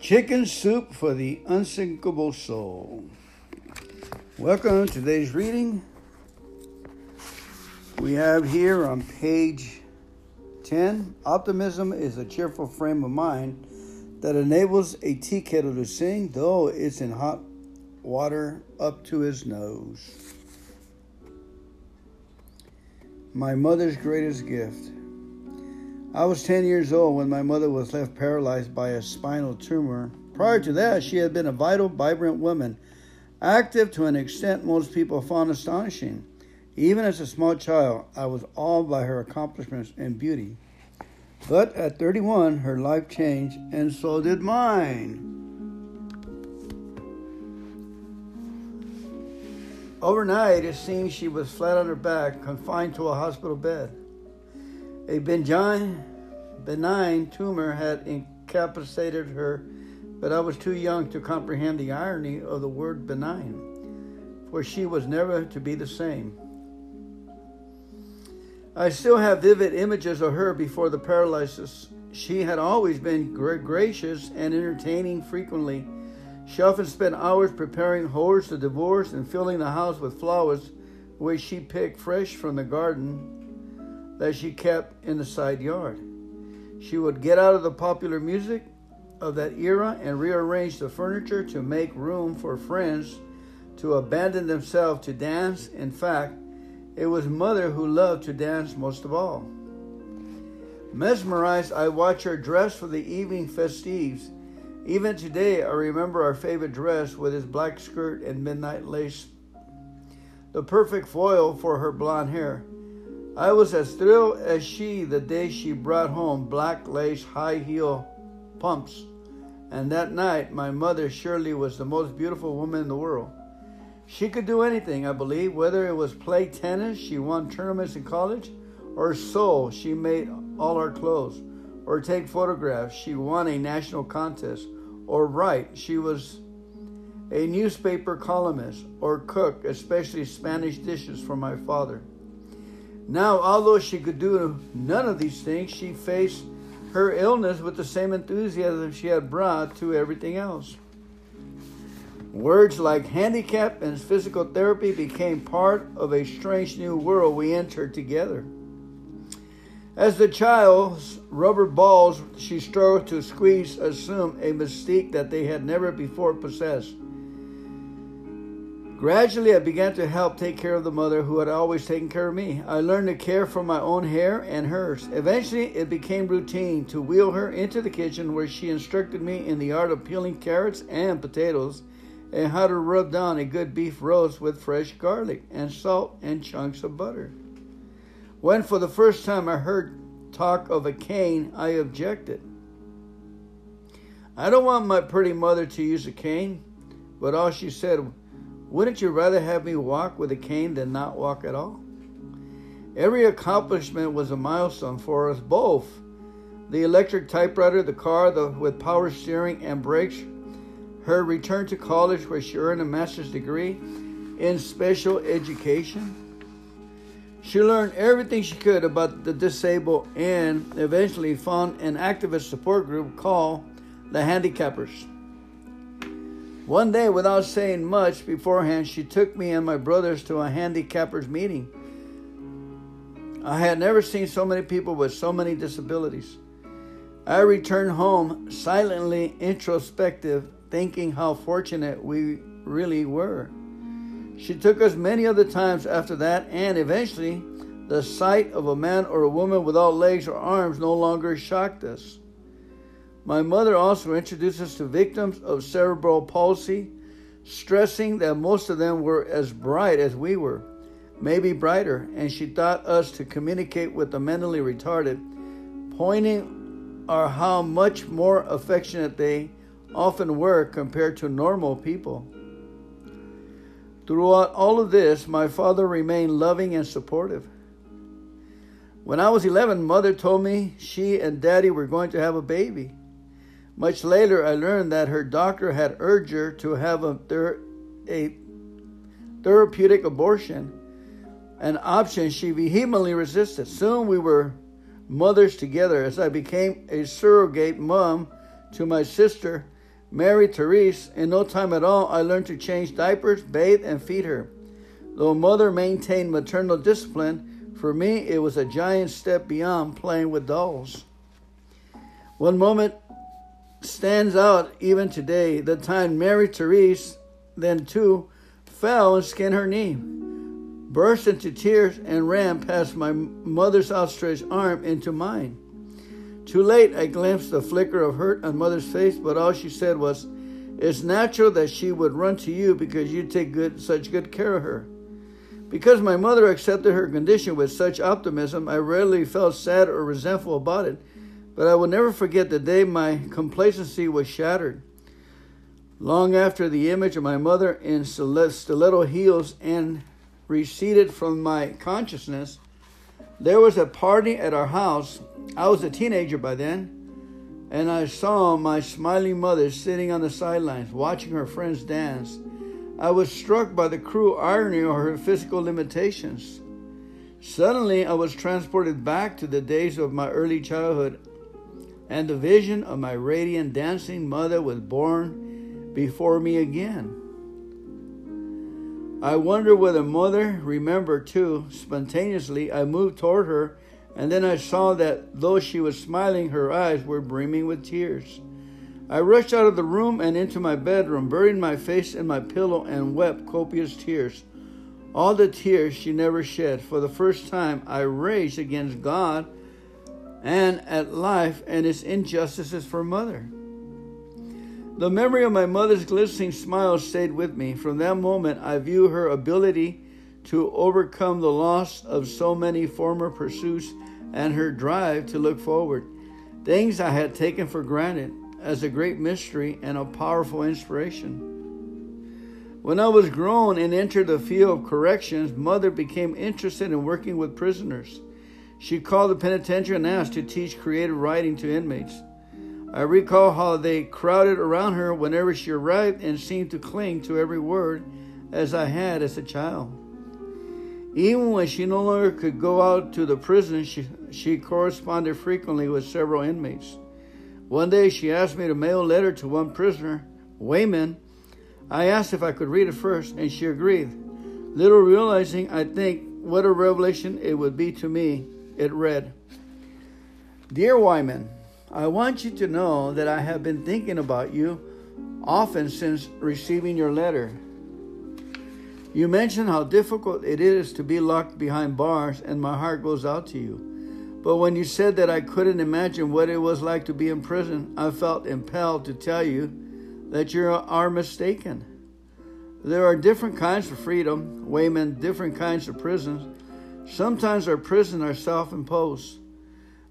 Chicken Soup for the Unsinkable Soul. Welcome to today's reading. We have here on page 10 Optimism is a cheerful frame of mind that enables a tea kettle to sing, though it's in hot water up to his nose. My mother's greatest gift. I was 10 years old when my mother was left paralyzed by a spinal tumor. Prior to that, she had been a vital, vibrant woman, active to an extent most people found astonishing. Even as a small child, I was awed by her accomplishments and beauty. But at 31, her life changed, and so did mine. Overnight, it seemed she was flat on her back, confined to a hospital bed. A benign, benign tumor had incapacitated her, but I was too young to comprehend the irony of the word benign, for she was never to be the same. I still have vivid images of her before the paralysis. She had always been gracious and entertaining frequently. She often spent hours preparing hoards to divorce and filling the house with flowers which she picked fresh from the garden that she kept in the side yard. She would get out of the popular music of that era and rearrange the furniture to make room for friends to abandon themselves to dance. In fact, it was mother who loved to dance most of all. Mesmerized, I watched her dress for the evening festives. Even today, I remember our favorite dress with its black skirt and midnight lace, the perfect foil for her blonde hair. I was as thrilled as she the day she brought home black lace high heel pumps. And that night, my mother surely was the most beautiful woman in the world. She could do anything, I believe, whether it was play tennis, she won tournaments in college, or sew, she made all our clothes, or take photographs, she won a national contest, or write, she was a newspaper columnist, or cook, especially Spanish dishes for my father. Now, although she could do none of these things, she faced her illness with the same enthusiasm she had brought to everything else. Words like handicap and physical therapy became part of a strange new world we entered together. As the child's rubber balls she strove to squeeze assumed a mystique that they had never before possessed. Gradually, I began to help take care of the mother who had always taken care of me. I learned to care for my own hair and hers. Eventually, it became routine to wheel her into the kitchen where she instructed me in the art of peeling carrots and potatoes and how to rub down a good beef roast with fresh garlic and salt and chunks of butter. When for the first time I heard talk of a cane, I objected. I don't want my pretty mother to use a cane, but all she said wouldn't you rather have me walk with a cane than not walk at all? Every accomplishment was a milestone for us both. The electric typewriter, the car the, with power steering and brakes, her return to college where she earned a master's degree in special education. She learned everything she could about the disabled and eventually found an activist support group called the Handicappers. One day, without saying much beforehand, she took me and my brothers to a handicappers meeting. I had never seen so many people with so many disabilities. I returned home silently introspective, thinking how fortunate we really were. She took us many other times after that, and eventually, the sight of a man or a woman without legs or arms no longer shocked us. My mother also introduced us to victims of cerebral palsy, stressing that most of them were as bright as we were, maybe brighter, and she taught us to communicate with the mentally retarded, pointing out how much more affectionate they often were compared to normal people. Throughout all of this, my father remained loving and supportive. When I was 11, mother told me she and daddy were going to have a baby. Much later, I learned that her doctor had urged her to have a, ther- a therapeutic abortion, an option she vehemently resisted. Soon we were mothers together as I became a surrogate mom to my sister Mary Therese, in no time at all, I learned to change diapers, bathe, and feed her. Though mother maintained maternal discipline, for me it was a giant step beyond playing with dolls. One moment stands out even today the time Mary Therese, then too, fell and skinned her knee, burst into tears, and ran past my mother's outstretched arm into mine. Too late, I glimpsed a flicker of hurt on mother's face, but all she said was, It's natural that she would run to you because you take good, such good care of her. Because my mother accepted her condition with such optimism, I rarely felt sad or resentful about it, but I will never forget the day my complacency was shattered. Long after the image of my mother in stiletto heels and receded from my consciousness, there was a party at our house I was a teenager by then, and I saw my smiling mother sitting on the sidelines watching her friends dance. I was struck by the cruel irony of her physical limitations. Suddenly, I was transported back to the days of my early childhood, and the vision of my radiant dancing mother was born before me again. I wonder whether mother remembered too. Spontaneously, I moved toward her and then I saw that though she was smiling, her eyes were brimming with tears. I rushed out of the room and into my bedroom, buried my face in my pillow, and wept copious tears. All the tears she never shed. For the first time, I raged against God and at life and its injustices for mother. The memory of my mother's glistening smile stayed with me. From that moment, I view her ability to overcome the loss of so many former pursuits and her drive to look forward. Things I had taken for granted as a great mystery and a powerful inspiration. When I was grown and entered the field of corrections, mother became interested in working with prisoners. She called the penitentiary and asked to teach creative writing to inmates. I recall how they crowded around her whenever she arrived and seemed to cling to every word as I had as a child. Even when she no longer could go out to the prison, she, she corresponded frequently with several inmates. One day she asked me to mail a letter to one prisoner, Wayman. I asked if I could read it first, and she agreed. Little realizing, I think, what a revelation it would be to me, it read Dear Wayman, I want you to know that I have been thinking about you often since receiving your letter. You mention how difficult it is to be locked behind bars, and my heart goes out to you. But when you said that I couldn't imagine what it was like to be in prison, I felt impelled to tell you that you are mistaken. There are different kinds of freedom, Wayman, different kinds of prisons. Sometimes our prisons are self imposed.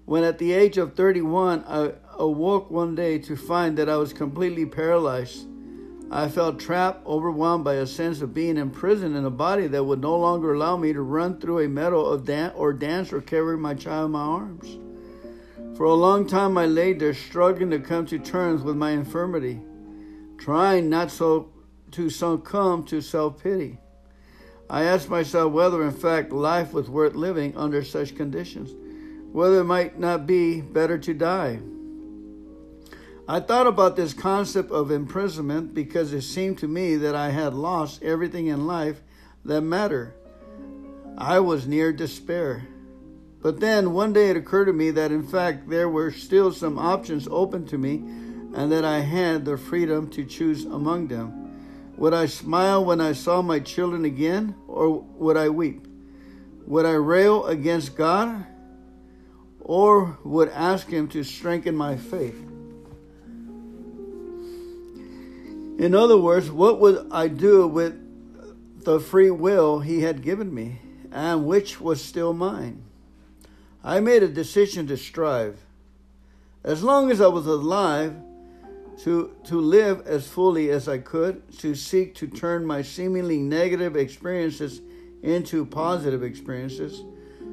When at the age of 31, I awoke one day to find that I was completely paralyzed I felt trapped, overwhelmed by a sense of being imprisoned in a body that would no longer allow me to run through a meadow of dan- or dance or carry my child in my arms. For a long time, I lay there struggling to come to terms with my infirmity, trying not so to succumb to self pity. I asked myself whether, in fact, life was worth living under such conditions, whether it might not be better to die. I thought about this concept of imprisonment because it seemed to me that I had lost everything in life that mattered. I was near despair. But then one day it occurred to me that in fact there were still some options open to me and that I had the freedom to choose among them. Would I smile when I saw my children again or would I weep? Would I rail against God or would ask Him to strengthen my faith? In other words, what would I do with the free will he had given me, and which was still mine? I made a decision to strive. As long as I was alive, to, to live as fully as I could, to seek to turn my seemingly negative experiences into positive experiences,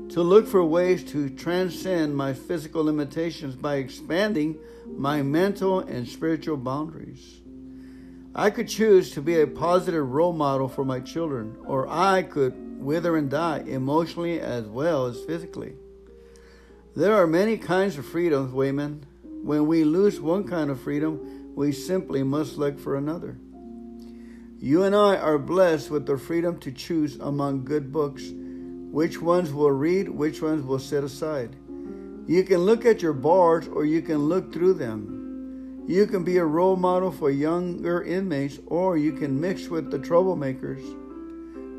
to look for ways to transcend my physical limitations by expanding my mental and spiritual boundaries. I could choose to be a positive role model for my children, or I could wither and die emotionally as well as physically. There are many kinds of freedoms, Wayman. When we lose one kind of freedom, we simply must look for another. You and I are blessed with the freedom to choose among good books which ones we'll read, which ones we'll set aside. You can look at your bars or you can look through them. You can be a role model for younger inmates or you can mix with the troublemakers.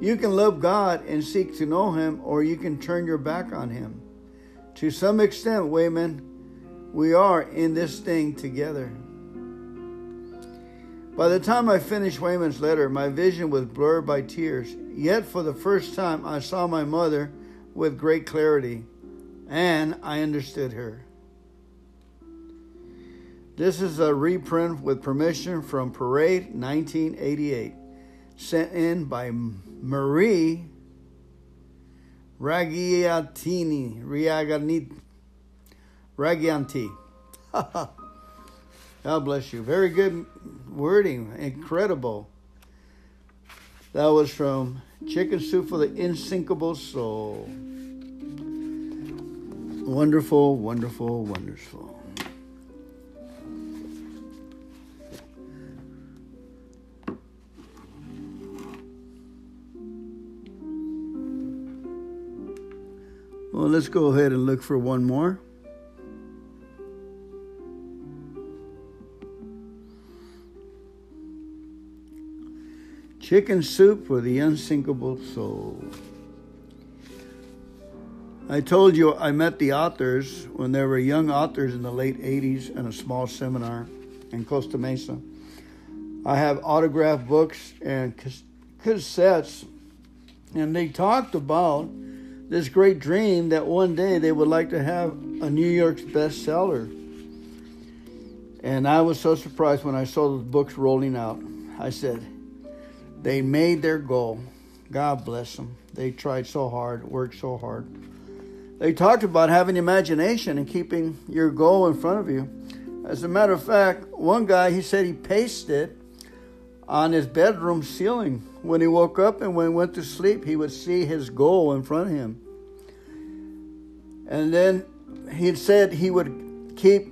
You can love God and seek to know Him or you can turn your back on Him. To some extent, Wayman, we are in this thing together. By the time I finished Wayman's letter, my vision was blurred by tears. Yet for the first time, I saw my mother with great clarity, and I understood her. This is a reprint with permission from Parade 1988, sent in by Marie Ragiatini. Ragianti. God bless you. Very good wording. Incredible. That was from Chicken Soup for the Unsinkable Soul. Wonderful, wonderful, wonderful. Well, let's go ahead and look for one more. Chicken Soup for the Unsinkable Soul. I told you I met the authors when they were young authors in the late 80s in a small seminar in Costa Mesa. I have autographed books and cassettes, and they talked about this great dream that one day they would like to have a New York's bestseller. And I was so surprised when I saw those books rolling out. I said, they made their goal. God bless them. They tried so hard, worked so hard. They talked about having imagination and keeping your goal in front of you. As a matter of fact, one guy, he said he pasted on his bedroom ceiling. When he woke up and when he went to sleep, he would see his goal in front of him. And then he said he would keep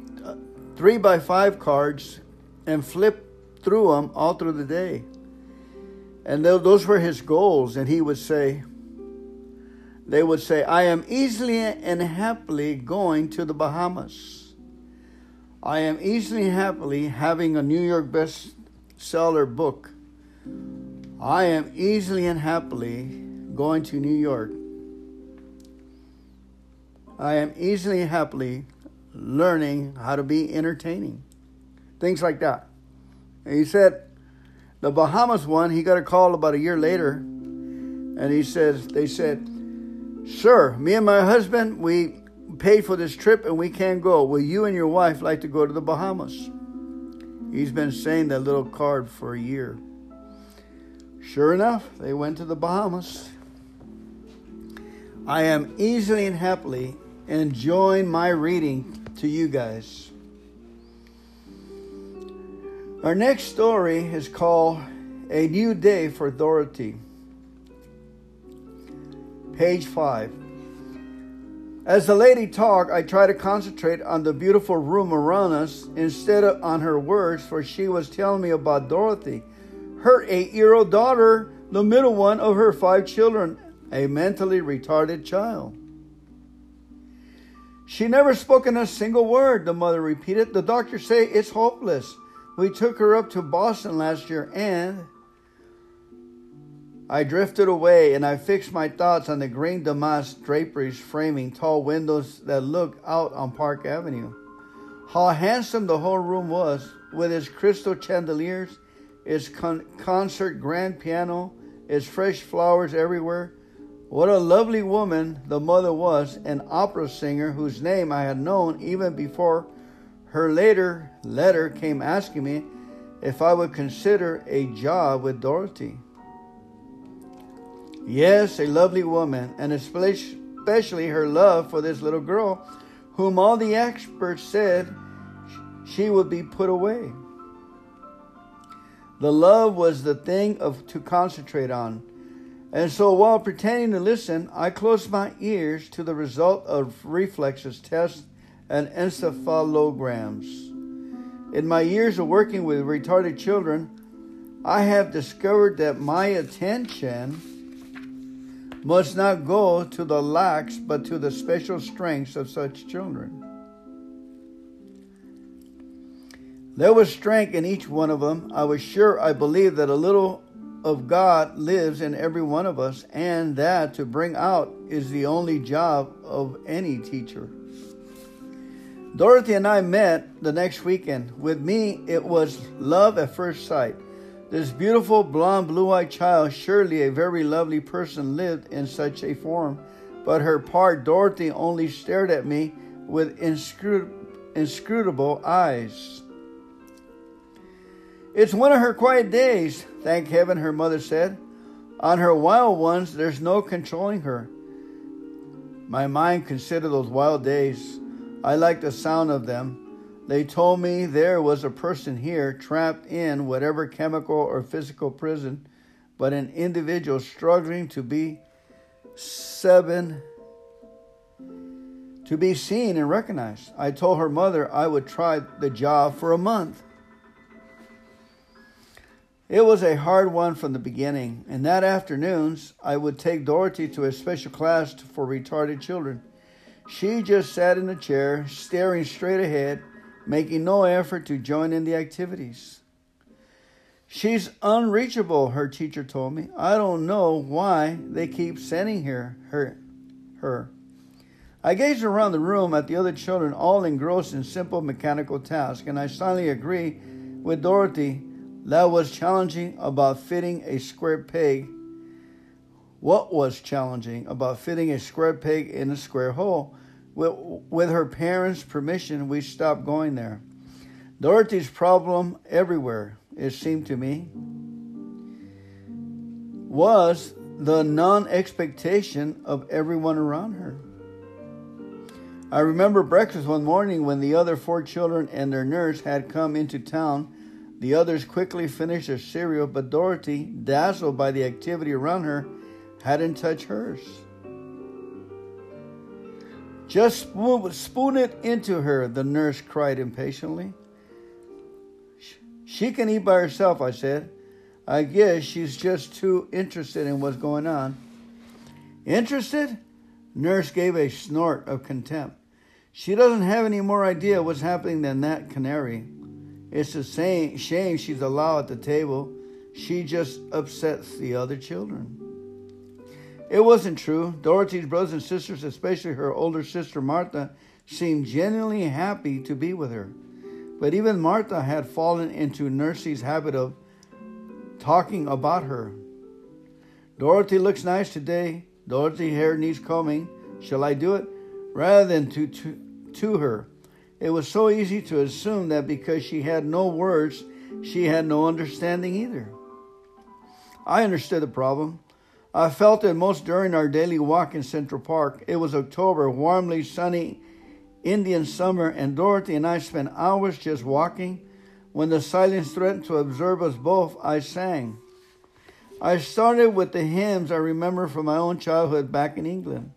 three by five cards and flip through them all through the day. And those were his goals. And he would say, they would say, I am easily and happily going to the Bahamas. I am easily and happily having a New York bestseller book. I am easily and happily going to New York. I am easily and happily learning how to be entertaining. Things like that. And he said, the Bahamas one, he got a call about a year later, and he says, they said, Sir, me and my husband, we paid for this trip and we can't go. Will you and your wife like to go to the Bahamas? He's been saying that little card for a year. Sure enough, they went to the Bahamas. I am easily and happily enjoying my reading to you guys. Our next story is called A New Day for Dorothy. Page 5. As the lady talked, I tried to concentrate on the beautiful room around us instead of on her words, for she was telling me about Dorothy, her eight year old daughter, the middle one of her five children, a mentally retarded child. She never spoken a single word, the mother repeated. The doctors say it's hopeless. We took her up to Boston last year and I drifted away and I fixed my thoughts on the green damask draperies framing tall windows that look out on Park Avenue. How handsome the whole room was with its crystal chandeliers, its con- concert grand piano, its fresh flowers everywhere. What a lovely woman the mother was, an opera singer whose name I had known even before her later letter came asking me if I would consider a job with Dorothy. Yes, a lovely woman, and especially her love for this little girl, whom all the experts said she would be put away. The love was the thing of to concentrate on. And so while pretending to listen, I closed my ears to the result of reflexes tests and encephalograms. In my years of working with retarded children, I have discovered that my attention must not go to the lacks but to the special strengths of such children. There was strength in each one of them. I was sure I believed that a little of God lives in every one of us, and that to bring out is the only job of any teacher. Dorothy and I met the next weekend. With me, it was love at first sight. This beautiful, blonde, blue eyed child, surely a very lovely person, lived in such a form, but her part, Dorothy, only stared at me with inscrutable eyes. It's one of her quiet days, thank heaven, her mother said. On her wild ones, there's no controlling her. My mind considered those wild days. I liked the sound of them. They told me there was a person here trapped in whatever chemical or physical prison, but an individual struggling to be seven to be seen and recognized. I told her mother I would try the job for a month. It was a hard one from the beginning, and that afternoons I would take Dorothy to a special class for retarded children. She just sat in a chair, staring straight ahead, making no effort to join in the activities. She's unreachable, her teacher told me. I don't know why they keep sending her her her. I gazed around the room at the other children, all engrossed in simple mechanical tasks, and I silently agree with Dorothy that was challenging about fitting a square peg. What was challenging about fitting a square peg in a square hole? With, with her parents' permission, we stopped going there. Dorothy's problem everywhere, it seemed to me, was the non expectation of everyone around her. I remember breakfast one morning when the other four children and their nurse had come into town the others quickly finished their cereal, but Dorothy, dazzled by the activity around her, hadn't touched hers. Just spoon it into her, the nurse cried impatiently. She can eat by herself, I said. I guess she's just too interested in what's going on. Interested? Nurse gave a snort of contempt. She doesn't have any more idea what's happening than that canary. It's a shame she's allowed at the table. She just upsets the other children. It wasn't true. Dorothy's brothers and sisters, especially her older sister Martha, seemed genuinely happy to be with her. But even Martha had fallen into Nursey's habit of talking about her. Dorothy looks nice today. Dorothy hair needs combing. Shall I do it? Rather than to, to, to her. It was so easy to assume that because she had no words, she had no understanding either. I understood the problem. I felt it most during our daily walk in Central Park. It was October, warmly sunny Indian summer, and Dorothy and I spent hours just walking. When the silence threatened to absorb us both, I sang. I started with the hymns I remember from my own childhood back in England.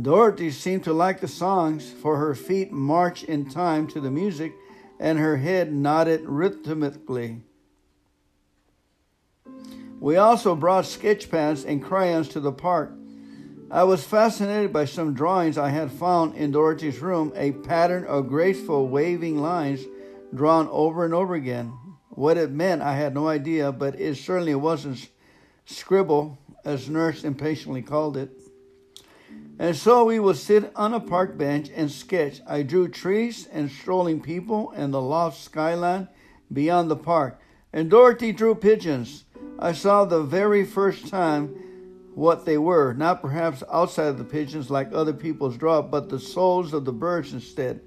Dorothy seemed to like the songs, for her feet marched in time to the music and her head nodded rhythmically. We also brought sketch pens and crayons to the park. I was fascinated by some drawings I had found in Dorothy's room, a pattern of graceful waving lines drawn over and over again. What it meant, I had no idea, but it certainly wasn't scribble, as Nurse impatiently called it. And so we would sit on a park bench and sketch. I drew trees and strolling people and the loft skyline beyond the park. And Dorothy drew pigeons. I saw the very first time what they were, not perhaps outside of the pigeons like other people's draw, but the souls of the birds instead.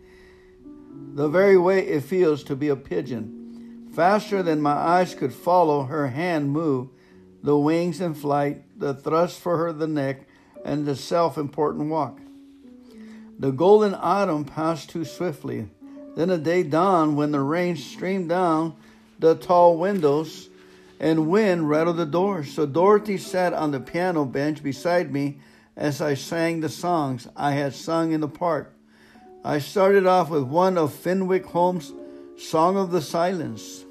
The very way it feels to be a pigeon. Faster than my eyes could follow, her hand moved, the wings in flight, the thrust for her the neck, and the self important walk. The golden autumn passed too swiftly. Then a day dawned when the rain streamed down the tall windows and wind rattled the doors. So Dorothy sat on the piano bench beside me as I sang the songs I had sung in the park. I started off with one of Fenwick Holmes' Song of the Silence.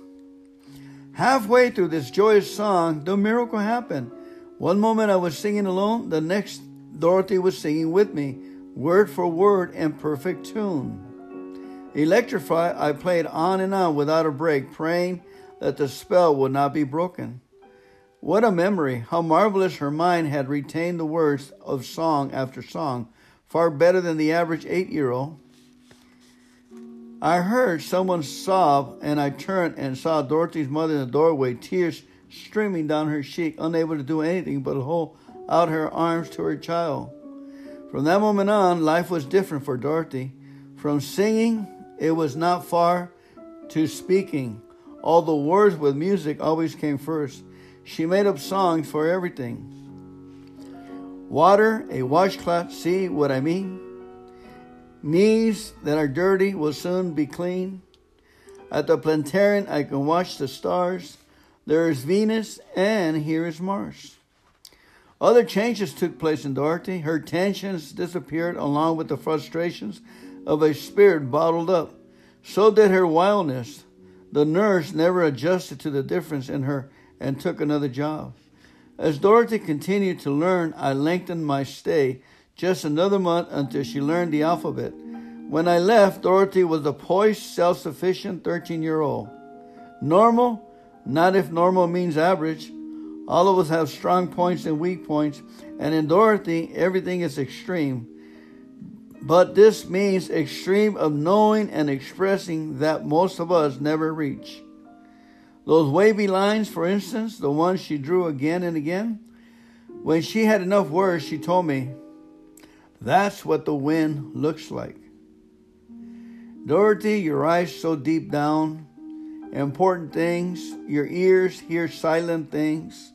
Halfway through this joyous song, the miracle happened. One moment I was singing alone, the next Dorothy was singing with me, word for word in perfect tune. Electrified, I played on and on without a break, praying that the spell would not be broken. What a memory! How marvelous her mind had retained the words of song after song, far better than the average eight year old. I heard someone sob, and I turned and saw Dorothy's mother in the doorway, tears streaming down her cheek, unable to do anything but hold out her arms to her child. From that moment on, life was different for Dorothy. From singing, it was not far to speaking. The words with music always came first. She made up songs for everything. Water, a washcloth, see what I mean? Knees that are dirty will soon be clean. At the planetarium, I can watch the stars. There is Venus, and here is Mars. Other changes took place in Dorothy. Her tensions disappeared along with the frustrations of a spirit bottled up. So did her wildness. The nurse never adjusted to the difference in her and took another job. As Dorothy continued to learn, I lengthened my stay just another month until she learned the alphabet. When I left, Dorothy was a poised, self sufficient 13 year old. Normal? Not if normal means average. All of us have strong points and weak points, and in Dorothy, everything is extreme. But this means extreme of knowing and expressing that most of us never reach. Those wavy lines, for instance, the ones she drew again and again, when she had enough words, she told me, That's what the wind looks like. Dorothy, your eyes so deep down, important things, your ears hear silent things.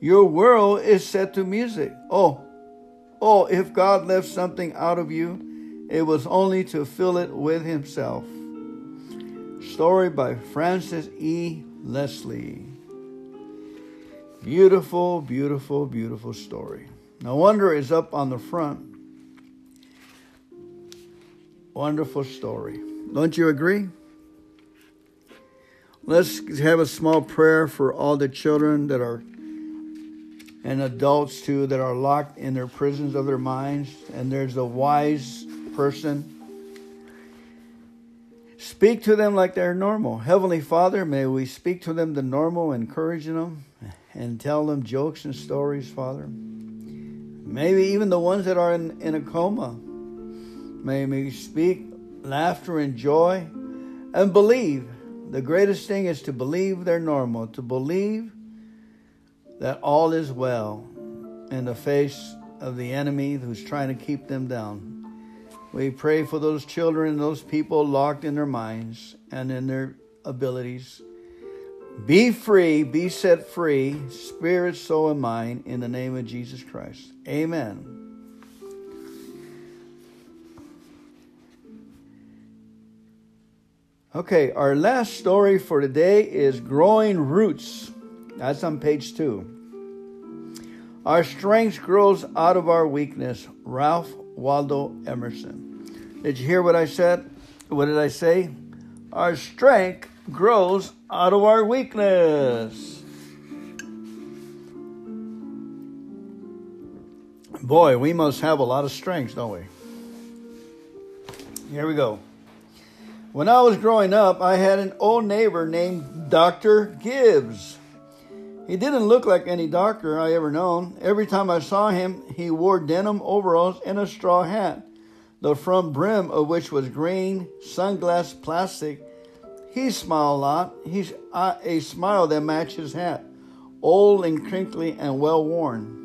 Your world is set to music. Oh, oh, if God left something out of you, it was only to fill it with Himself. Story by Francis E. Leslie. Beautiful, beautiful, beautiful story. No wonder it's up on the front. Wonderful story. Don't you agree? Let's have a small prayer for all the children that are and adults too that are locked in their prisons of their minds. And there's a wise person. Speak to them like they're normal. Heavenly Father, may we speak to them the normal, encouraging them and tell them jokes and stories, Father. Maybe even the ones that are in, in a coma. May we speak laughter and joy and believe. The greatest thing is to believe they're normal, to believe that all is well in the face of the enemy who's trying to keep them down. We pray for those children, those people locked in their minds and in their abilities. Be free, be set free, spirit, soul, and mind, in the name of Jesus Christ. Amen. Okay, our last story for today is Growing Roots. That's on page two. Our strength grows out of our weakness. Ralph Waldo Emerson. Did you hear what I said? What did I say? Our strength grows out of our weakness. Boy, we must have a lot of strengths, don't we? Here we go. When I was growing up, I had an old neighbor named Dr. Gibbs. He didn't look like any doctor I ever known. Every time I saw him, he wore denim overalls and a straw hat, the front brim of which was green, sunglass plastic. He smiled a lot. He's uh, a smile that matched his hat, old and crinkly and well worn.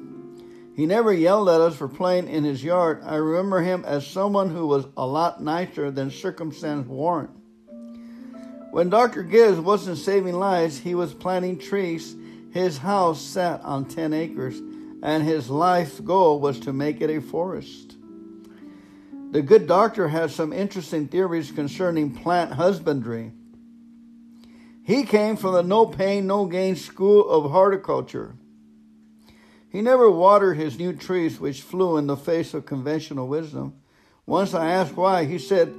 He never yelled at us for playing in his yard. I remember him as someone who was a lot nicer than circumstance warrant. When Dr. Gibbs wasn't saving lives, he was planting trees his house sat on 10 acres, and his life goal was to make it a forest. The good doctor had some interesting theories concerning plant husbandry. He came from the no pain, no gain school of horticulture. He never watered his new trees, which flew in the face of conventional wisdom. Once I asked why, he said,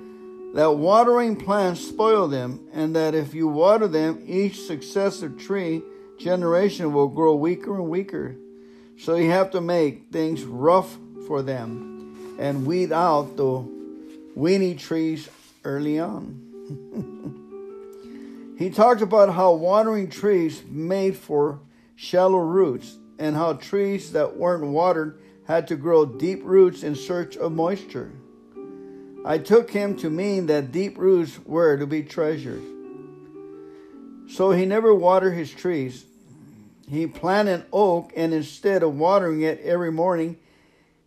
that watering plants spoil them, and that if you water them, each successive tree generation will grow weaker and weaker. So you have to make things rough for them and weed out the weeny trees early on. he talked about how watering trees made for shallow roots and how trees that weren't watered had to grow deep roots in search of moisture. I took him to mean that deep roots were to be treasured. So he never watered his trees. He planted an oak, and instead of watering it every morning,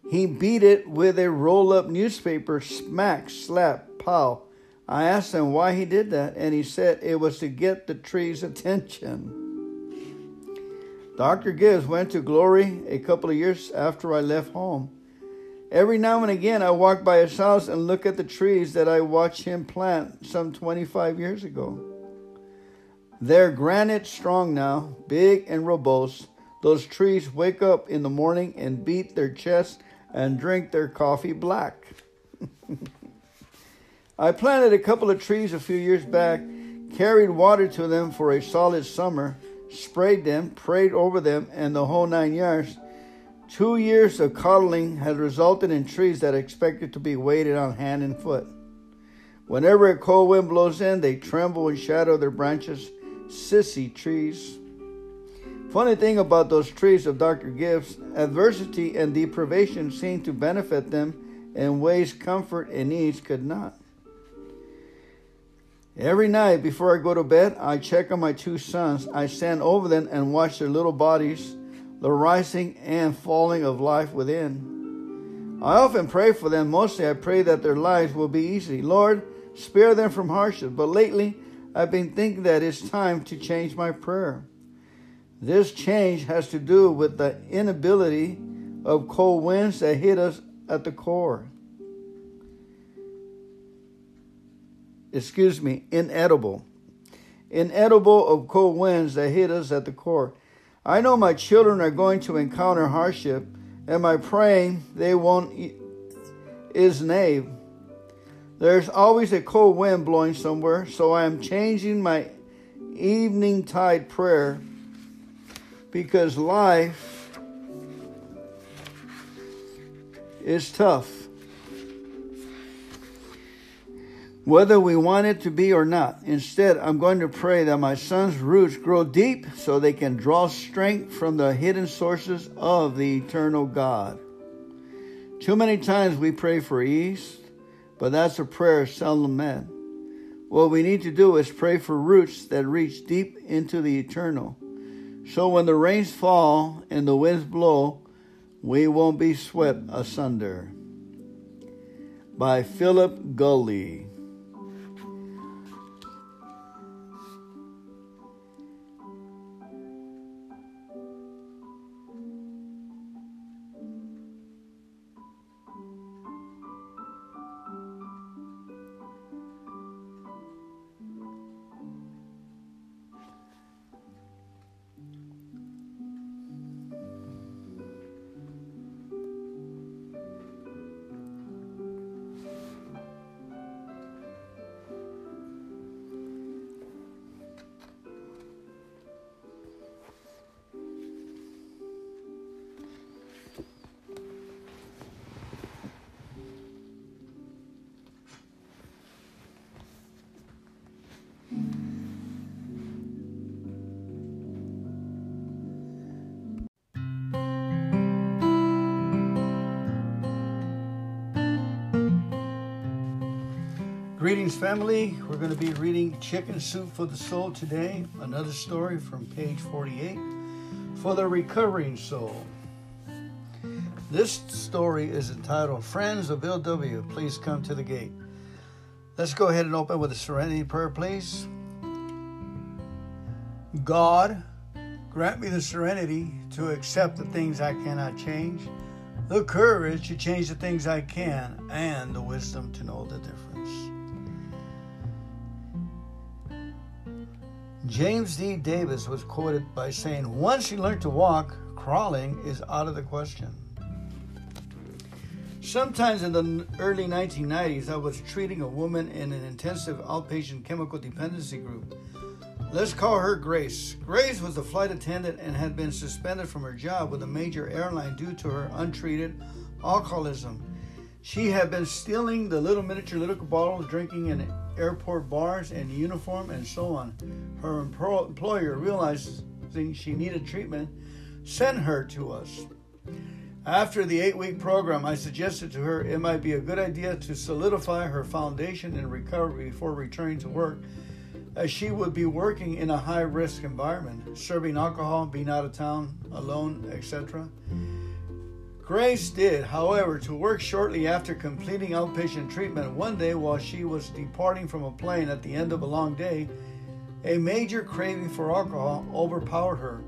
he beat it with a roll up newspaper, smack, slap, pow. I asked him why he did that, and he said it was to get the tree's attention. Dr. Gibbs went to glory a couple of years after I left home. Every now and again, I walk by his house and look at the trees that I watched him plant some 25 years ago. They're granite strong now, big and robust. Those trees wake up in the morning and beat their chests and drink their coffee black. I planted a couple of trees a few years back, carried water to them for a solid summer, sprayed them, prayed over them, and the whole nine yards. Two years of coddling has resulted in trees that expected to be weighted on hand and foot. Whenever a cold wind blows in, they tremble and shadow their branches. Sissy trees. Funny thing about those trees of Dr. Gibbs, adversity and deprivation seem to benefit them in ways comfort and ease could not. Every night before I go to bed, I check on my two sons. I stand over them and watch their little bodies, the rising and falling of life within. I often pray for them. Mostly, I pray that their lives will be easy. Lord, spare them from hardship. But lately, I've been thinking that it's time to change my prayer. This change has to do with the inability of cold winds that hit us at the core. excuse me, inedible. Inedible of cold winds that hit us at the core. I know my children are going to encounter hardship, and my praying they won't is nave. There's always a cold wind blowing somewhere, so I am changing my evening tide prayer because life is tough. whether we want it to be or not. Instead, I'm going to pray that my son's roots grow deep so they can draw strength from the hidden sources of the eternal God. Too many times we pray for ease, but that's a prayer seldom met. What we need to do is pray for roots that reach deep into the eternal. So when the rains fall and the winds blow, we won't be swept asunder. By Philip Gulley. Greetings, family. We're going to be reading Chicken Soup for the Soul today. Another story from page 48 for the recovering soul. This story is entitled Friends of Bill W. Please come to the gate. Let's go ahead and open with a serenity prayer, please. God, grant me the serenity to accept the things I cannot change, the courage to change the things I can, and the wisdom to know the difference. James D. Davis was quoted by saying, Once you learn to walk, crawling is out of the question. Sometimes in the early 1990s, I was treating a woman in an intensive outpatient chemical dependency group. Let's call her Grace. Grace was a flight attendant and had been suspended from her job with a major airline due to her untreated alcoholism. She had been stealing the little miniature liquor bottles, drinking in airport bars and uniform, and so on. Her employer, realizing she needed treatment, sent her to us. After the eight week program, I suggested to her it might be a good idea to solidify her foundation in recovery before returning to work, as she would be working in a high risk environment, serving alcohol, being out of town, alone, etc. Grace did, however, to work shortly after completing outpatient treatment. One day, while she was departing from a plane at the end of a long day, a major craving for alcohol overpowered her.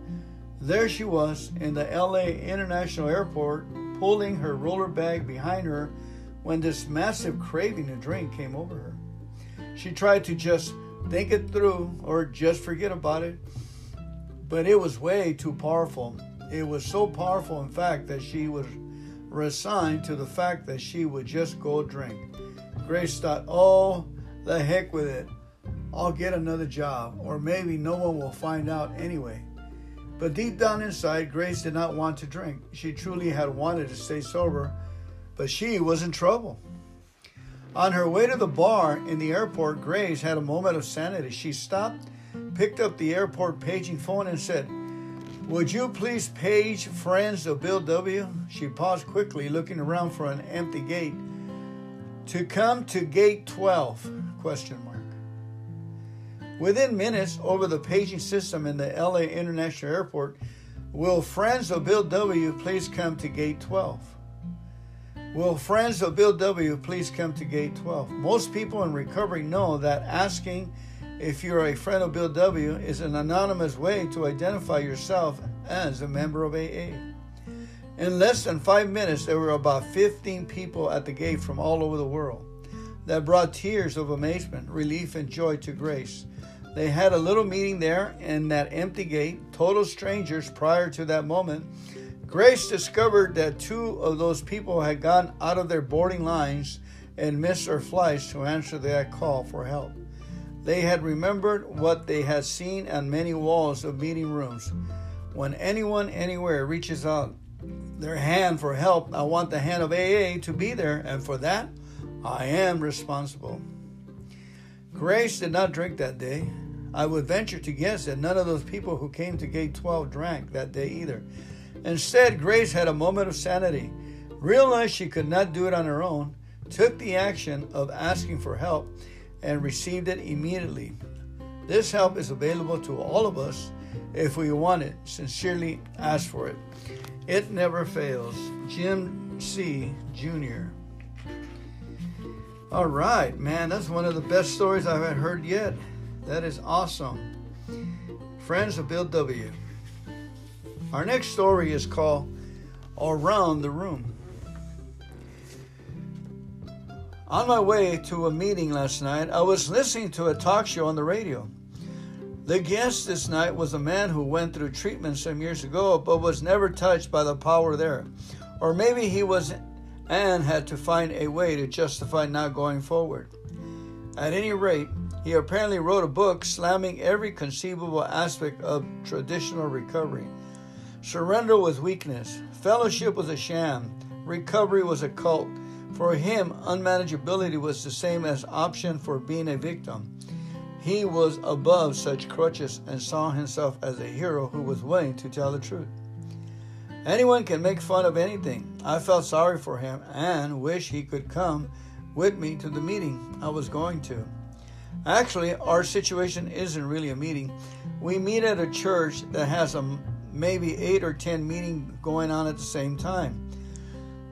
There she was in the LA International Airport, pulling her roller bag behind her when this massive craving to drink came over her. She tried to just think it through or just forget about it, but it was way too powerful. It was so powerful, in fact, that she was resigned to the fact that she would just go drink. Grace thought, oh, the heck with it. I'll get another job, or maybe no one will find out anyway. But deep down inside, Grace did not want to drink. She truly had wanted to stay sober, but she was in trouble. On her way to the bar in the airport, Grace had a moment of sanity. She stopped, picked up the airport paging phone, and said, would you please page friends of Bill W? She paused quickly, looking around for an empty gate. To come to gate 12? Question mark. Within minutes, over the paging system in the LA International Airport, will friends of Bill W please come to gate 12? Will friends of Bill W please come to gate 12? Most people in recovery know that asking if you're a friend of Bill W., is an anonymous way to identify yourself as a member of AA. In less than five minutes, there were about 15 people at the gate from all over the world that brought tears of amazement, relief, and joy to Grace. They had a little meeting there in that empty gate, total strangers prior to that moment. Grace discovered that two of those people had gone out of their boarding lines and missed their flights to answer that call for help. They had remembered what they had seen on many walls of meeting rooms. When anyone anywhere reaches out their hand for help, I want the hand of AA to be there, and for that, I am responsible. Grace did not drink that day. I would venture to guess that none of those people who came to gate 12 drank that day either. Instead, Grace had a moment of sanity, realized she could not do it on her own, took the action of asking for help, and received it immediately. This help is available to all of us if we want it. Sincerely ask for it. It never fails. Jim C. Jr. All right, man, that's one of the best stories I've heard yet. That is awesome. Friends of Bill W. Our next story is called Around the Room. On my way to a meeting last night, I was listening to a talk show on the radio. The guest this night was a man who went through treatment some years ago but was never touched by the power there. Or maybe he was and had to find a way to justify not going forward. At any rate, he apparently wrote a book slamming every conceivable aspect of traditional recovery. Surrender was weakness, fellowship was a sham, recovery was a cult for him, unmanageability was the same as option for being a victim. He was above such crutches and saw himself as a hero who was willing to tell the truth. Anyone can make fun of anything. I felt sorry for him and wish he could come with me to the meeting I was going to. Actually, our situation isn't really a meeting. We meet at a church that has a maybe 8 or 10 meetings going on at the same time.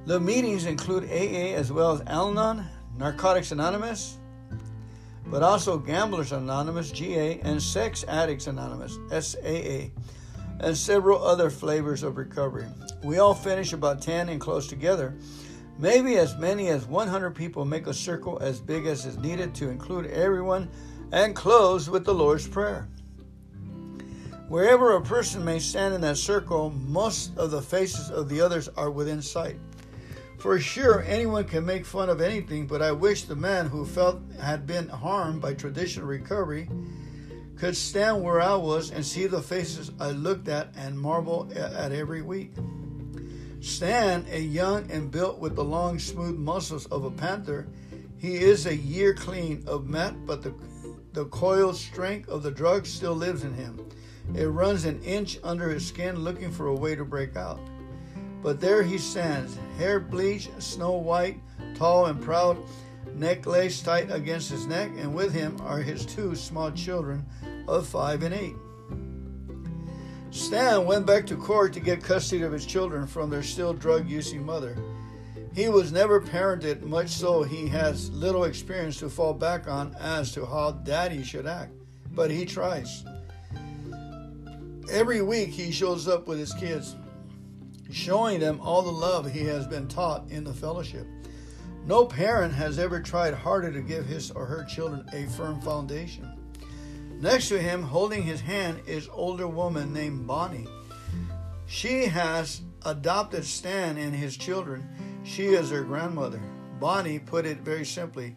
The meetings include AA as well as Al Anon, Narcotics Anonymous, but also Gamblers Anonymous, GA, and Sex Addicts Anonymous, SAA, and several other flavors of recovery. We all finish about 10 and close together. Maybe as many as 100 people make a circle as big as is needed to include everyone and close with the Lord's Prayer. Wherever a person may stand in that circle, most of the faces of the others are within sight. For sure, anyone can make fun of anything, but I wish the man who felt had been harmed by traditional recovery could stand where I was and see the faces I looked at and marvel at every week. Stan, a young and built with the long, smooth muscles of a panther, he is a year clean of meth, but the, the coiled strength of the drug still lives in him. It runs an inch under his skin, looking for a way to break out. But there he stands, hair bleached, snow white, tall and proud, neck laced tight against his neck, and with him are his two small children of five and eight. Stan went back to court to get custody of his children from their still drug using mother. He was never parented, much so he has little experience to fall back on as to how daddy should act, but he tries. Every week he shows up with his kids, showing them all the love he has been taught in the fellowship. No parent has ever tried harder to give his or her children a firm foundation. Next to him, holding his hand, is older woman named Bonnie. She has adopted Stan and his children. She is their grandmother. Bonnie put it very simply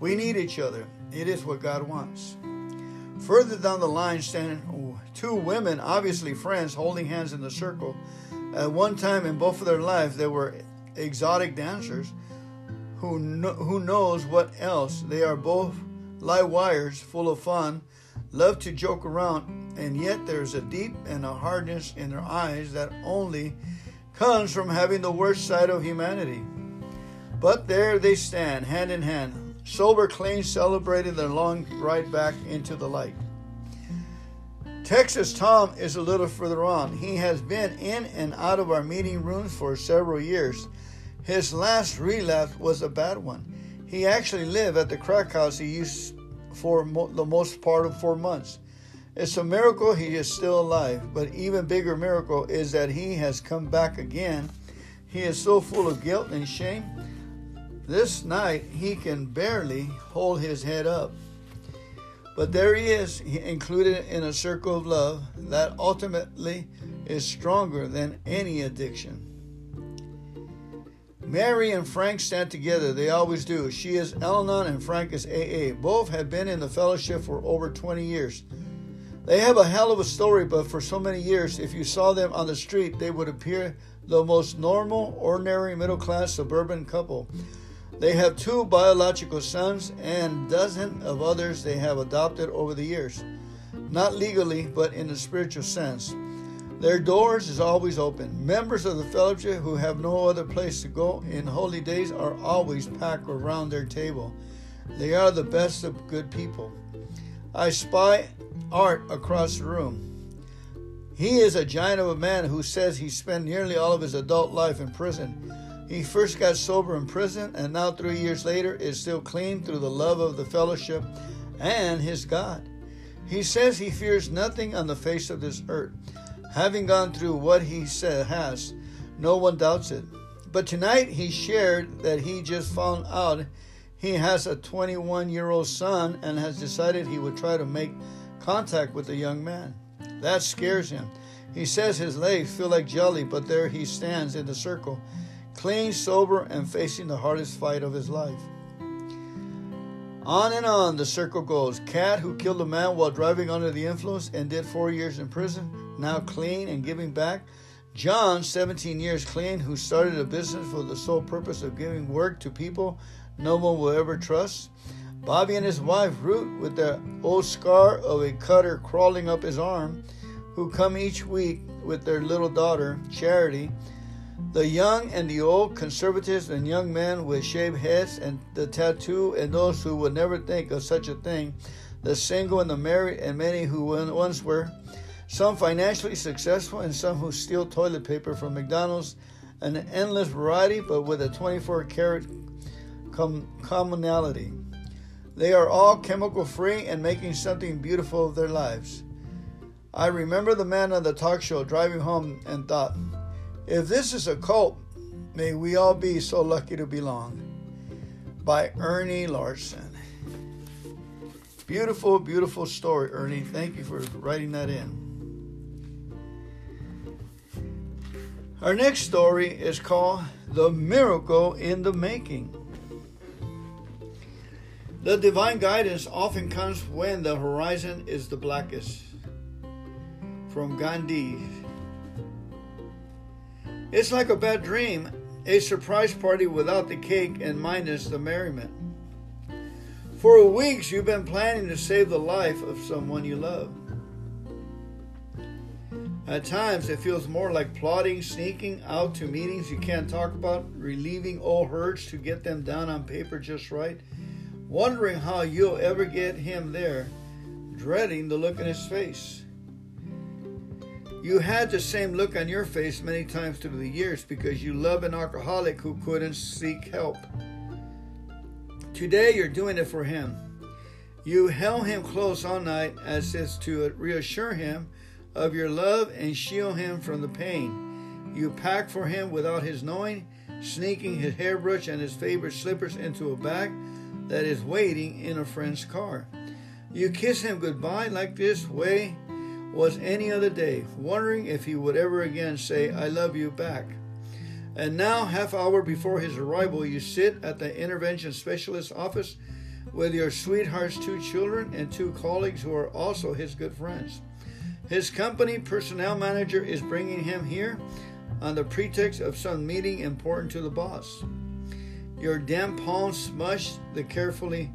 We need each other. It is what God wants. Further down the line stand two women, obviously friends, holding hands in the circle. At one time in both of their lives, they were exotic dancers who, who knows what else. They are both live wires, full of fun, love to joke around, and yet there's a deep and a hardness in their eyes that only comes from having the worst side of humanity. But there they stand, hand in hand, sober, clean, celebrating their long ride back into the light. Texas Tom is a little further on. He has been in and out of our meeting rooms for several years. His last relapse was a bad one. He actually lived at the crack house he used for mo- the most part of four months. It's a miracle he is still alive, but even bigger miracle is that he has come back again. He is so full of guilt and shame. This night he can barely hold his head up. But there he is, included in a circle of love that ultimately is stronger than any addiction. Mary and Frank stand together. They always do. She is Al and Frank is AA. Both have been in the fellowship for over 20 years. They have a hell of a story, but for so many years, if you saw them on the street, they would appear the most normal, ordinary, middle class suburban couple. They have two biological sons and dozens of others they have adopted over the years. Not legally, but in a spiritual sense. Their doors is always open. Members of the fellowship who have no other place to go in holy days are always packed around their table. They are the best of good people. I spy Art across the room. He is a giant of a man who says he spent nearly all of his adult life in prison. He first got sober in prison and now, three years later, is still clean through the love of the fellowship and his God. He says he fears nothing on the face of this earth. Having gone through what he said has, no one doubts it. But tonight he shared that he just found out he has a 21 year old son and has decided he would try to make contact with the young man. That scares him. He says his legs feel like jelly, but there he stands in the circle, clean, sober, and facing the hardest fight of his life. On and on the circle goes. Cat, who killed a man while driving under the influence and did four years in prison, now clean and giving back. John, 17 years clean, who started a business for the sole purpose of giving work to people no one will ever trust. Bobby and his wife, Ruth, with the old scar of a cutter crawling up his arm, who come each week with their little daughter, Charity. The young and the old, conservatives and young men with shaved heads and the tattoo, and those who would never think of such a thing, the single and the married, and many who once were, some financially successful, and some who steal toilet paper from McDonald's, an endless variety, but with a 24 karat com- commonality. They are all chemical free and making something beautiful of their lives. I remember the man on the talk show driving home and thought, if this is a cult, may we all be so lucky to belong. By Ernie Larsen. Beautiful, beautiful story, Ernie. Thank you for writing that in. Our next story is called The Miracle in the Making. The divine guidance often comes when the horizon is the blackest. From Gandhi. It's like a bad dream, a surprise party without the cake and minus the merriment. For weeks, you've been planning to save the life of someone you love. At times, it feels more like plotting, sneaking out to meetings you can't talk about, relieving old hurts to get them down on paper just right, wondering how you'll ever get him there, dreading the look in his face. You had the same look on your face many times through the years because you love an alcoholic who couldn't seek help. Today, you're doing it for him. You held him close all night as if to reassure him of your love and shield him from the pain. You packed for him without his knowing, sneaking his hairbrush and his favorite slippers into a bag that is waiting in a friend's car. You kiss him goodbye like this way was any other day, wondering if he would ever again say, I love you back. And now, half hour before his arrival, you sit at the intervention specialist office with your sweetheart's two children and two colleagues who are also his good friends. His company personnel manager is bringing him here on the pretext of some meeting important to the boss. Your damp palms smush the carefully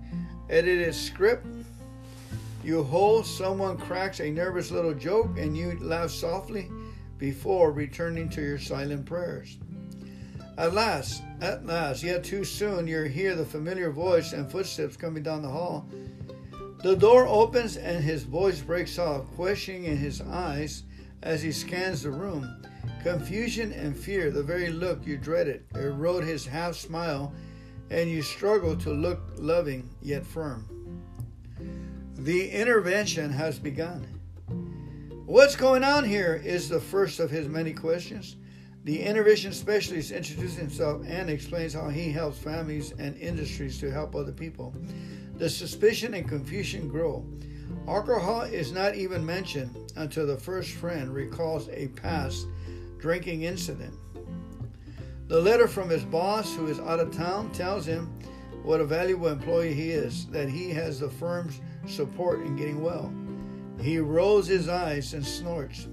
edited script. You hold, someone cracks a nervous little joke, and you laugh softly before returning to your silent prayers. At last, at last, yet too soon, you hear the familiar voice and footsteps coming down the hall. The door opens and his voice breaks off, questioning in his eyes as he scans the room. Confusion and fear, the very look you dreaded, erode his half smile, and you struggle to look loving yet firm. The intervention has begun. What's going on here is the first of his many questions. The intervention specialist introduces himself and explains how he helps families and industries to help other people. The suspicion and confusion grow. Alcohol is not even mentioned until the first friend recalls a past drinking incident. The letter from his boss, who is out of town, tells him what a valuable employee he is, that he has the firm's support in getting well. He rolls his eyes and snorts.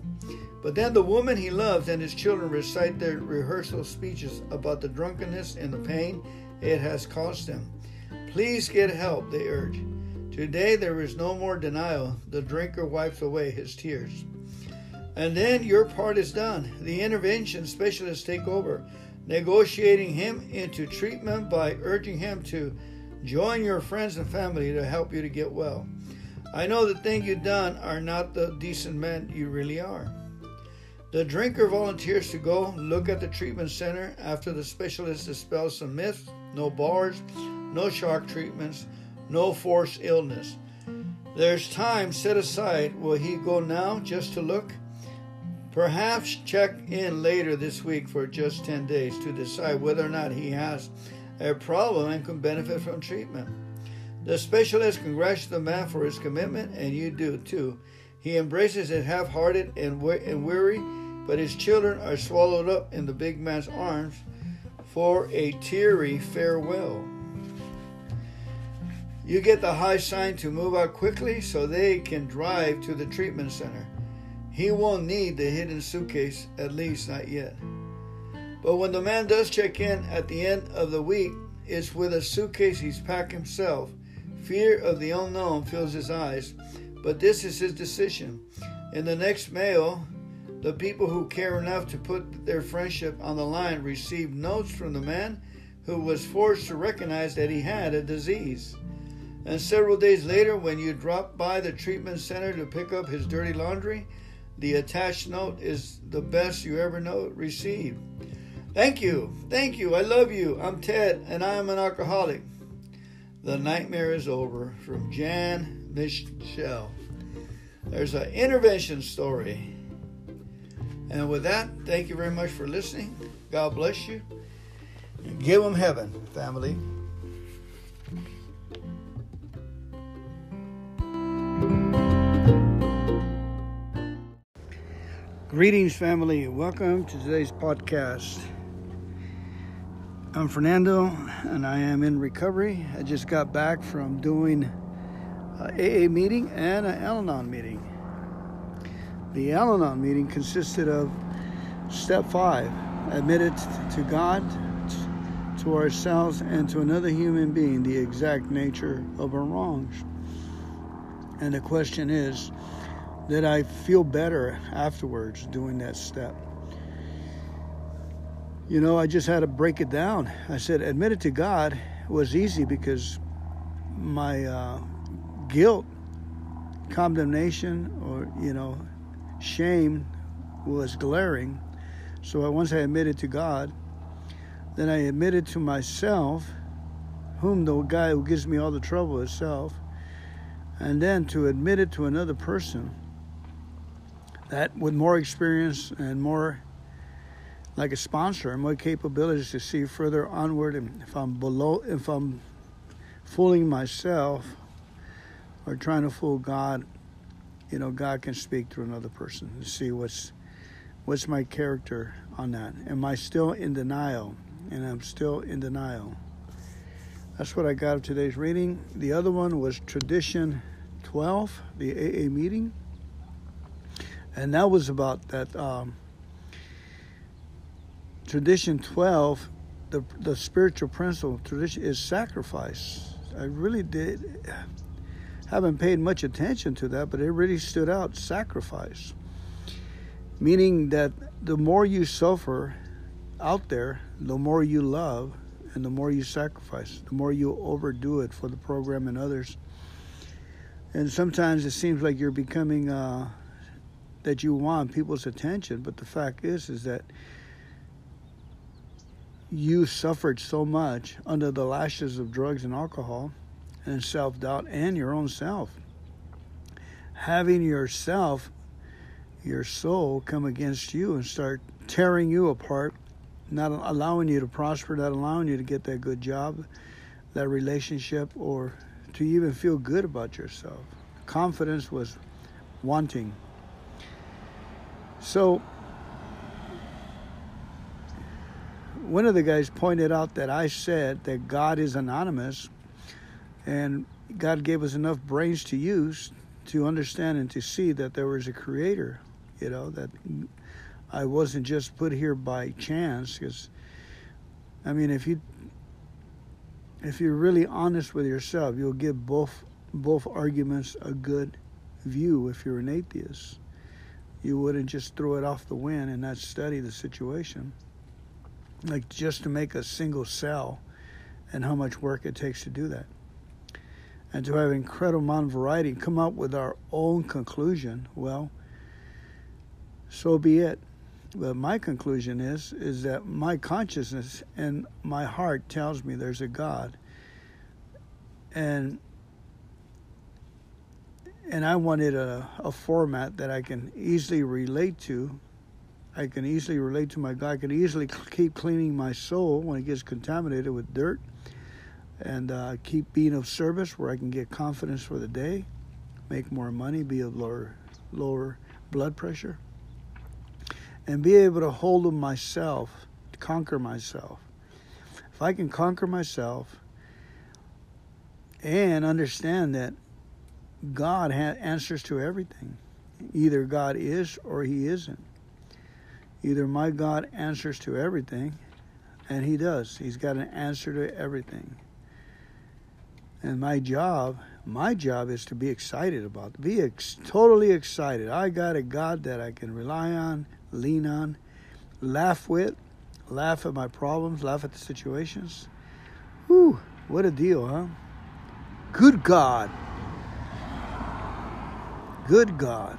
But then the woman he loves and his children recite their rehearsal speeches about the drunkenness and the pain it has caused them. Please get help, they urge. Today there is no more denial. The drinker wipes away his tears. And then your part is done. The intervention specialists take over, negotiating him into treatment by urging him to join your friends and family to help you to get well. I know the things you've done are not the decent men you really are. The drinker volunteers to go look at the treatment center after the specialist dispels some myths no bars, no shock treatments, no forced illness. There's time set aside. Will he go now just to look? Perhaps check in later this week for just 10 days to decide whether or not he has a problem and can benefit from treatment. The specialist congratulates the man for his commitment, and you do too. He embraces it half hearted and and weary but his children are swallowed up in the big man's arms for a teary farewell. You get the high sign to move out quickly so they can drive to the treatment center. He won't need the hidden suitcase, at least not yet. But when the man does check in at the end of the week, it's with a suitcase he's packed himself. Fear of the unknown fills his eyes, but this is his decision. In the next mail, the people who care enough to put their friendship on the line received notes from the man who was forced to recognize that he had a disease. And several days later, when you drop by the treatment center to pick up his dirty laundry, the attached note is the best you ever know received. Thank you, thank you, I love you. I'm Ted, and I am an alcoholic. The nightmare is over. From Jan Michelle. There's an intervention story. And with that, thank you very much for listening. God bless you. And give them heaven, family. Greetings, family. Welcome to today's podcast. I'm Fernando, and I am in recovery. I just got back from doing a AA meeting and an Al Anon meeting. The Al Anon meeting consisted of step five admitted to God, to ourselves, and to another human being the exact nature of our wrongs. And the question is, that I feel better afterwards doing that step. You know, I just had to break it down. I said, admit it to God was easy because my uh, guilt, condemnation, or, you know, shame was glaring. So once I admitted to God, then I admitted to myself, whom the guy who gives me all the trouble is self, and then to admit it to another person that with more experience and more like a sponsor and more capabilities to see further onward and if I'm below if I'm fooling myself or trying to fool God, you know, God can speak through another person to see what's what's my character on that. Am I still in denial? And I'm still in denial. That's what I got of today's reading. The other one was tradition 12, the AA meeting and that was about that um, tradition 12 the, the spiritual principle tradition is sacrifice. I really did haven't paid much attention to that but it really stood out sacrifice. Meaning that the more you suffer out there the more you love and the more you sacrifice the more you overdo it for the program and others. And sometimes it seems like you're becoming uh, that you want people's attention, but the fact is is that you suffered so much under the lashes of drugs and alcohol and self-doubt and your own self. Having yourself your soul come against you and start tearing you apart, not allowing you to prosper, not allowing you to get that good job, that relationship, or to even feel good about yourself. Confidence was wanting. So, one of the guys pointed out that I said that God is anonymous and God gave us enough brains to use to understand and to see that there was a creator, you know, that I wasn't just put here by chance because I mean if you if you're really honest with yourself, you'll give both both arguments a good view if you're an atheist you wouldn't just throw it off the wind and not study the situation. Like just to make a single cell and how much work it takes to do that. And to have an incredible amount of variety and come up with our own conclusion, well, so be it. But my conclusion is is that my consciousness and my heart tells me there's a God. And and I wanted a, a format that I can easily relate to. I can easily relate to my God. I can easily keep cleaning my soul when it gets contaminated with dirt, and uh, keep being of service where I can get confidence for the day, make more money, be of lower lower blood pressure, and be able to hold of myself, conquer myself. If I can conquer myself and understand that God has answers to everything. Either God is or He isn't. Either my God answers to everything, and He does. He's got an answer to everything. And my job, my job is to be excited about, be ex- totally excited. I got a God that I can rely on, lean on, laugh with, laugh at my problems, laugh at the situations. Whew, what a deal, huh? Good God. Good God.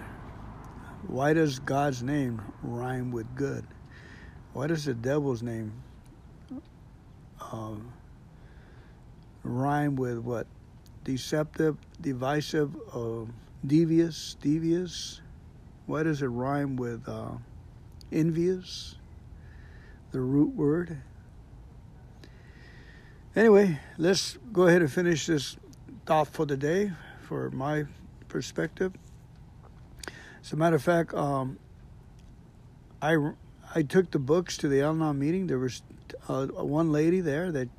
Why does God's name rhyme with good? Why does the devil's name um, rhyme with what? Deceptive, divisive, uh, devious, devious? Why does it rhyme with uh, envious? The root word. Anyway, let's go ahead and finish this thought for the day for my perspective. As a matter of fact, um, I I took the books to the Al-Anon meeting. There was uh, one lady there that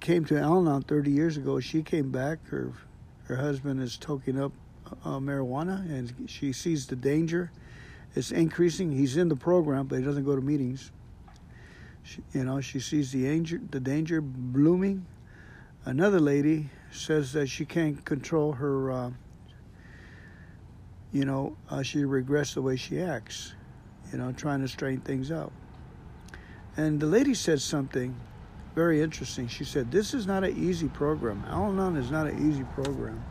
came to Al-Anon 30 years ago. She came back. Her her husband is toking up uh, marijuana, and she sees the danger. It's increasing. He's in the program, but he doesn't go to meetings. She, you know, she sees the danger, the danger blooming. Another lady says that she can't control her. Uh, you know, uh, she regrets the way she acts. You know, trying to straighten things out. And the lady said something very interesting. She said, "This is not an easy program. Al-Anon is not an easy program.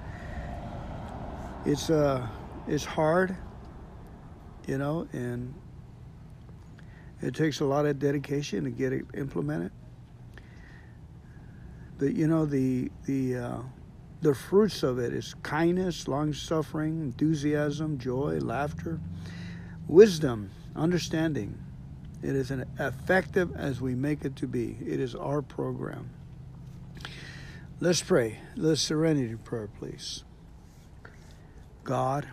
It's uh, it's hard, you know, and it takes a lot of dedication to get it implemented. But you know, the the uh, the fruits of it is kindness, long suffering, enthusiasm, joy, laughter, wisdom, understanding." It is as effective as we make it to be. It is our program. Let's pray. The serenity prayer, please. God,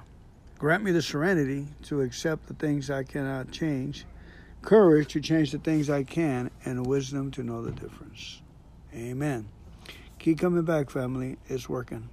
grant me the serenity to accept the things I cannot change, courage to change the things I can, and wisdom to know the difference. Amen. Keep coming back, family. It's working.